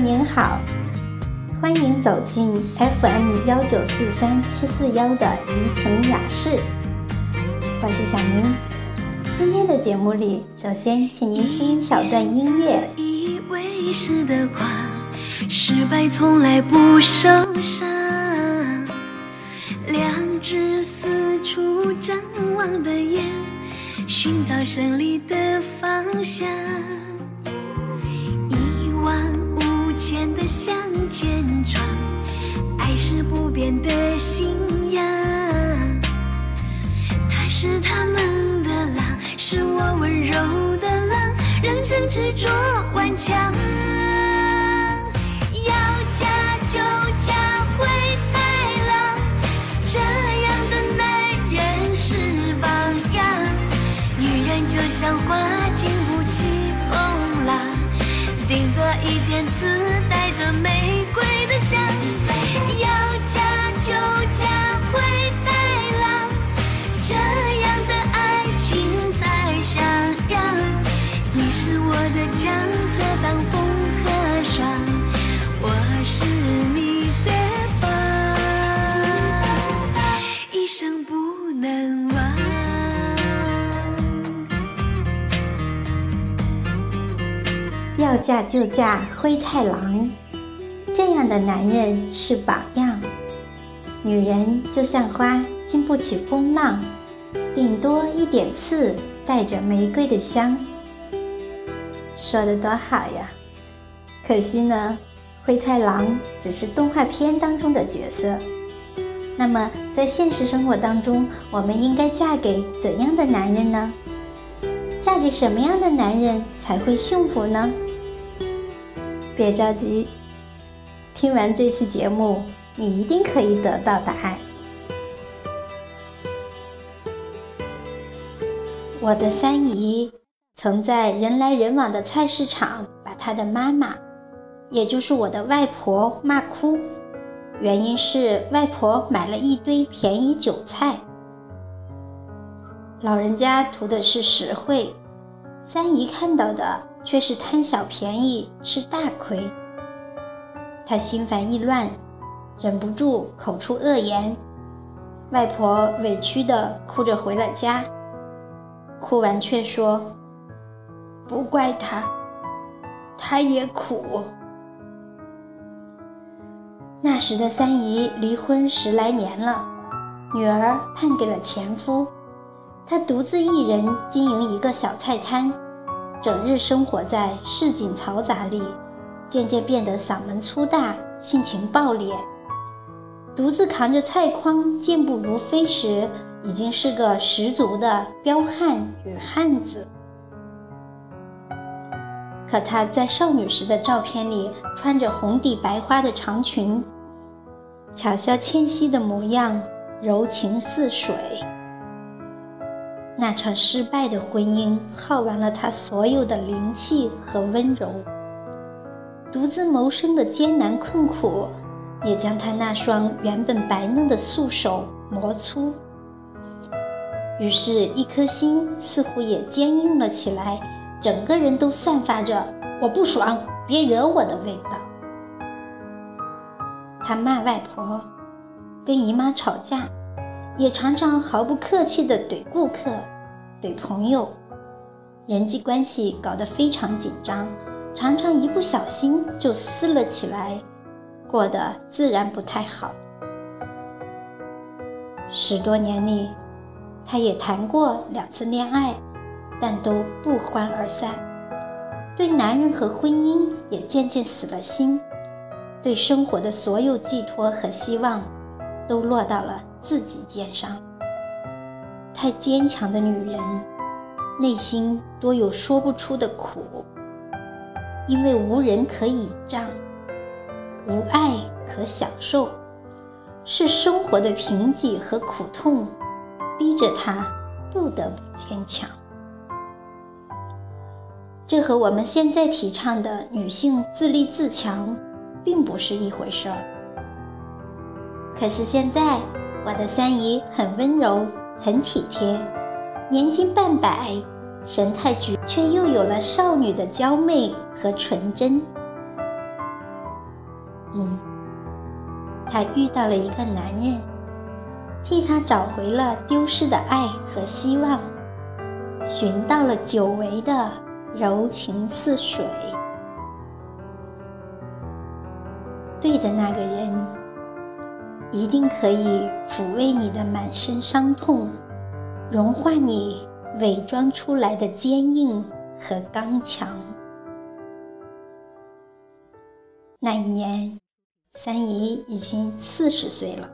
您好，欢迎走进 FM 幺九四三七四幺的怡情雅室，我是小宁。今天的节目里，首先请您听一小段音乐。以为是的狂，失败从来不受伤。两只四处张望的眼，寻找胜利的方向。前的向前闯，爱是不变的信仰。他是他们的狼，是我温柔的狼，人生执着顽强。要嫁就要嫁就嫁灰太狼，这样的男人是榜样。女人就像花，经不起风浪，顶多一点刺，带着玫瑰的香。说的多好呀！可惜呢，灰太狼只是动画片当中的角色。那么，在现实生活当中，我们应该嫁给怎样的男人呢？嫁给什么样的男人才会幸福呢？别着急，听完这期节目，你一定可以得到答案。我的三姨曾在人来人往的菜市场把她的妈妈，也就是我的外婆骂哭，原因是外婆买了一堆便宜韭菜。老人家图的是实惠，三姨看到的。却是贪小便宜吃大亏，他心烦意乱，忍不住口出恶言。外婆委屈的哭着回了家，哭完却说：“不怪他，他也苦。”那时的三姨离婚十来年了，女儿判给了前夫，她独自一人经营一个小菜摊。整日生活在市井嘈杂里，渐渐变得嗓门粗大，性情暴烈。独自扛着菜筐健步如飞时，已经是个十足的彪悍女汉子。可她在少女时的照片里，穿着红底白花的长裙，巧笑倩兮的模样，柔情似水。那场失败的婚姻耗完了他所有的灵气和温柔，独自谋生的艰难困苦，也将他那双原本白嫩的素手磨粗。于是，一颗心似乎也坚硬了起来，整个人都散发着“我不爽，别惹我的”味道。他骂外婆，跟姨妈吵架。也常常毫不客气地怼顾客、怼朋友，人际关系搞得非常紧张，常常一不小心就撕了起来，过得自然不太好。十多年里，他也谈过两次恋爱，但都不欢而散，对男人和婚姻也渐渐死了心，对生活的所有寄托和希望，都落到了。自己肩上，太坚强的女人，内心多有说不出的苦，因为无人可倚仗，无爱可享受，是生活的贫瘠和苦痛，逼着她不得不坚强。这和我们现在提倡的女性自立自强，并不是一回事儿。可是现在。我的三姨很温柔，很体贴，年近半百，神态举却又有了少女的娇媚和纯真。他遇到了一个男人，替他找回了丢失的爱和希望，寻到了久违的柔情似水。对的那个人，一定可以抚慰你的满身伤痛，融化你伪装出来的坚硬和刚强。那一年。三姨已经四十岁了，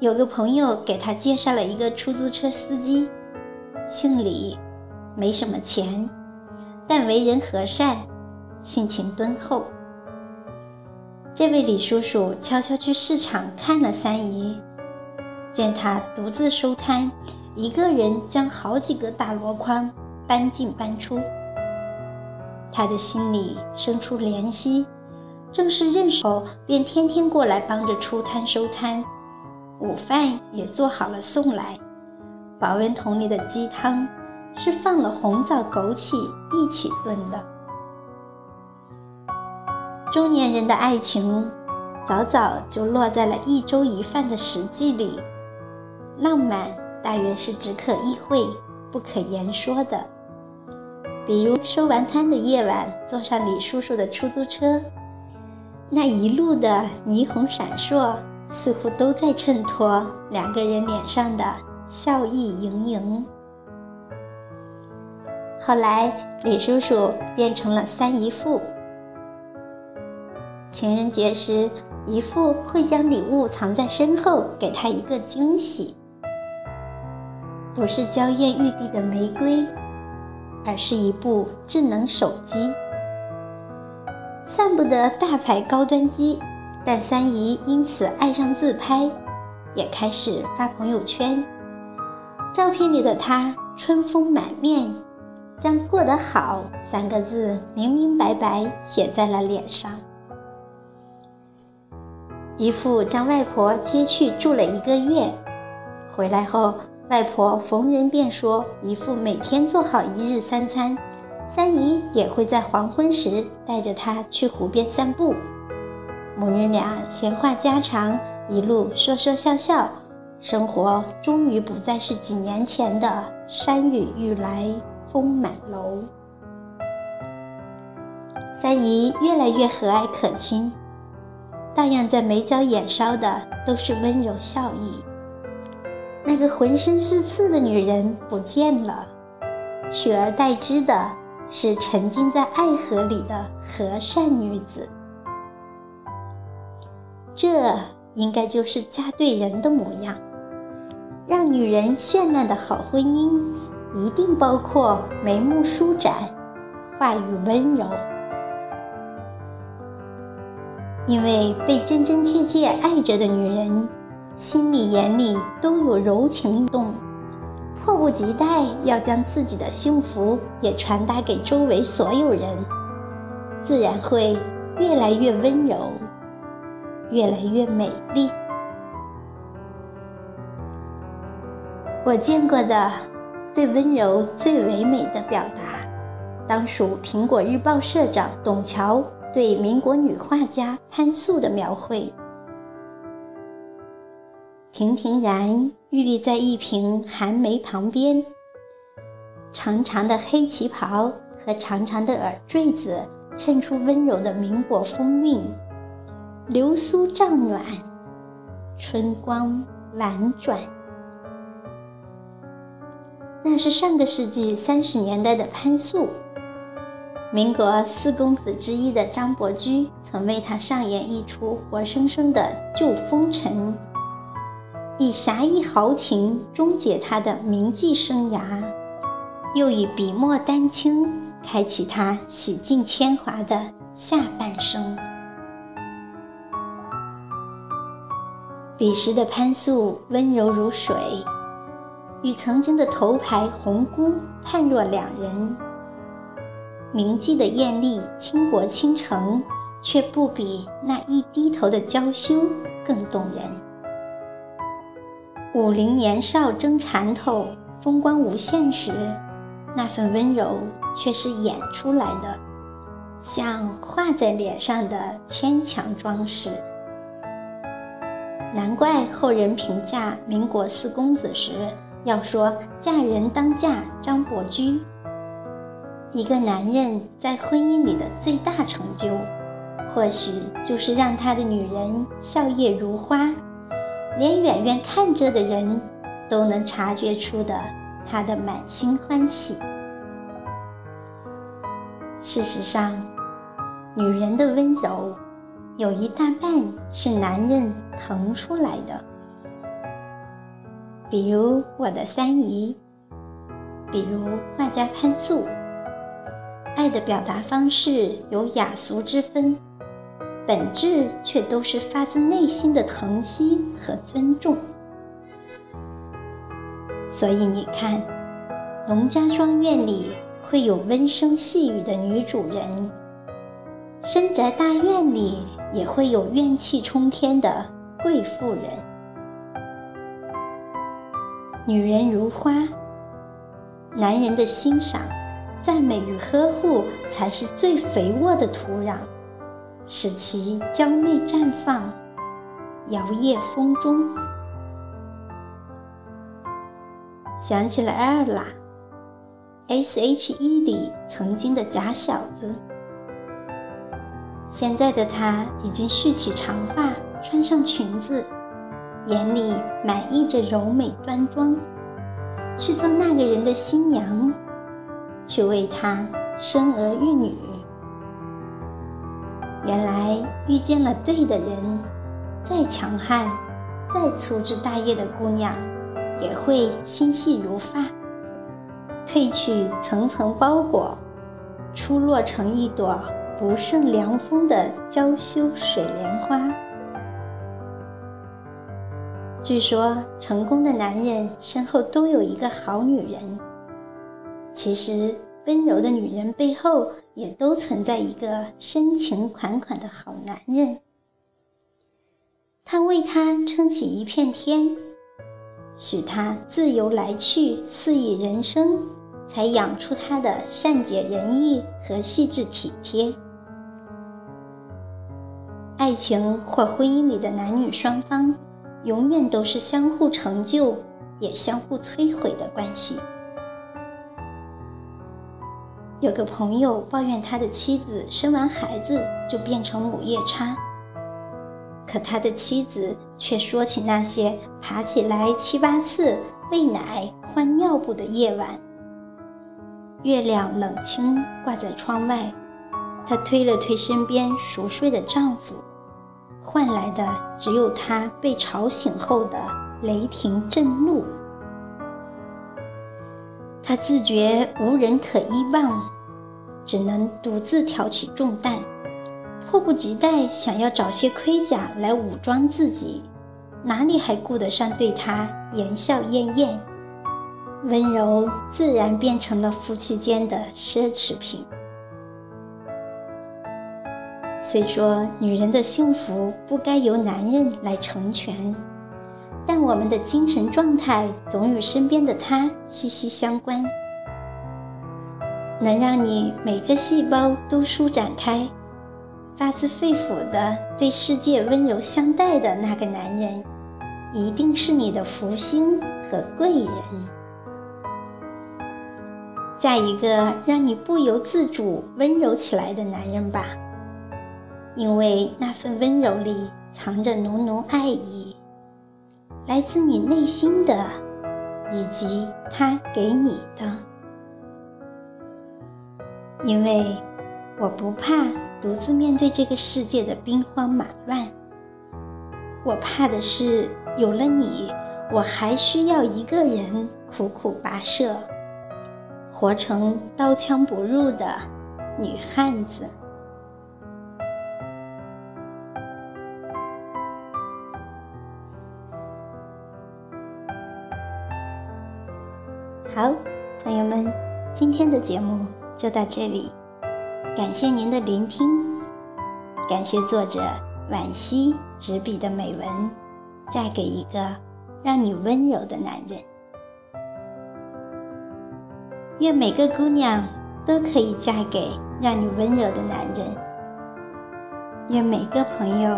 有个朋友给她介绍了一个出租车司机，姓李，没什么钱，但为人和善，性情敦厚。这位李叔叔悄悄去市场看了三姨，见她独自收摊，一个人将好几个大箩筐搬进搬出，他的心里生出怜惜。正是认手，便天天过来帮着出摊收摊，午饭也做好了送来。保温桶里的鸡汤是放了红枣、枸杞一起炖的。中年人的爱情，早早就落在了一粥一饭的实际里。浪漫大约是只可意会不可言说的。比如收完摊的夜晚，坐上李叔叔的出租车。那一路的霓虹闪烁，似乎都在衬托两个人脸上的笑意盈盈。后来，李叔叔变成了三姨父。情人节时，姨父会将礼物藏在身后，给他一个惊喜，不是娇艳欲滴的玫瑰，而是一部智能手机。算不得大牌高端机，但三姨因此爱上自拍，也开始发朋友圈。照片里的她春风满面，将“过得好”三个字明明白白写在了脸上。姨父将外婆接去住了一个月，回来后，外婆逢人便说姨父每天做好一日三餐。三姨也会在黄昏时带着他去湖边散步，母女俩闲话家常，一路说说笑笑，生活终于不再是几年前的山雨欲来风满楼。三姨越来越和蔼可亲，荡漾在眉角眼梢的都是温柔笑意。那个浑身是刺的女人不见了，取而代之的。是沉浸在爱河里的和善女子，这应该就是嫁对人的模样。让女人绚烂的好婚姻，一定包括眉目舒展，话语温柔。因为被真真切切爱着的女人，心里眼里都有柔情动。迫不及待要将自己的幸福也传达给周围所有人，自然会越来越温柔，越来越美丽。我见过的对温柔最唯美的表达，当属《苹果日报》社长董桥对民国女画家潘素的描绘。亭亭然屹立在一瓶寒梅旁边，长长的黑旗袍和长长的耳坠子衬出温柔的民国风韵，流苏帐暖，春光婉转。那是上个世纪三十年代的潘素，民国四公子之一的张伯驹曾为他上演一出活生生的旧风尘。以侠义豪情终结他的名妓生涯，又以笔墨丹青开启他洗尽铅华的下半生。彼时的潘素温柔如水，与曾经的头牌红姑判若两人。铭记的艳丽倾国倾城，却不比那一低头的娇羞更动人。武陵年少争缠头，风光无限时，那份温柔却是演出来的，像画在脸上的牵强装饰。难怪后人评价民国四公子时要说“嫁人当嫁张伯驹”。一个男人在婚姻里的最大成就，或许就是让他的女人笑靥如花，连远远看着的人都能察觉出的他的满心欢喜。事实上，女人的温柔。有一大半是男人腾出来的，比如我的三姨，比如画家潘素。爱的表达方式有雅俗之分，本质却都是发自内心的疼惜和尊重。所以你看，农家庄院里会有温声细语的女主人。深宅大院里也会有怨气冲天的贵妇人。女人如花，男人的欣赏、赞美与呵护才是最肥沃的土壤，使其娇媚绽放，摇曳风中。想起了艾尔拉，S.H.E 里曾经的假小子。现在的她已经蓄起长发，穿上裙子，眼里满溢着柔美端庄，去做那个人的新娘，去为他生儿育女。原来遇见了对的人，再强悍、再粗枝大叶的姑娘，也会心细如发，褪去层层包裹，出落成一朵。不胜凉风的娇羞水莲花。据说，成功的男人身后都有一个好女人。其实，温柔的女人背后也都存在一个深情款款的好男人。他为她撑起一片天，许她自由来去，肆意人生，才养出她的善解人意和细致体贴。爱情或婚姻里的男女双方，永远都是相互成就，也相互摧毁的关系。有个朋友抱怨他的妻子生完孩子就变成母夜叉，可他的妻子却说起那些爬起来七八次喂奶、换尿布的夜晚。月亮冷清挂在窗外，她推了推身边熟睡的丈夫。换来的只有他被吵醒后的雷霆震怒。他自觉无人可依傍，只能独自挑起重担，迫不及待想要找些盔甲来武装自己，哪里还顾得上对他言笑晏晏？温柔自然变成了夫妻间的奢侈品。虽说女人的幸福不该由男人来成全，但我们的精神状态总与身边的他息息相关。能让你每个细胞都舒展开，发自肺腑的对世界温柔相待的那个男人，一定是你的福星和贵人。嫁一个让你不由自主温柔起来的男人吧。因为那份温柔里藏着浓浓爱意，来自你内心的，以及他给你的。因为我不怕独自面对这个世界的兵荒马乱，我怕的是有了你，我还需要一个人苦苦跋涉，活成刀枪不入的女汉子。好，朋友们，今天的节目就到这里，感谢您的聆听，感谢作者惋惜执笔的美文，嫁给一个让你温柔的男人，愿每个姑娘都可以嫁给让你温柔的男人，愿每个朋友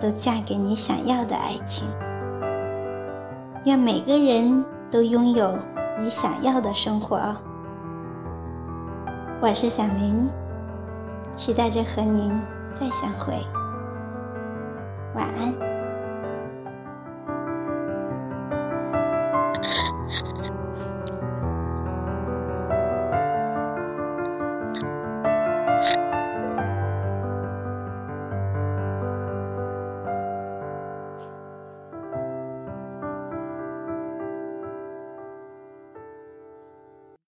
都嫁给你想要的爱情。愿每个人都拥有你想要的生活。我是小林，期待着和您再相会。晚安。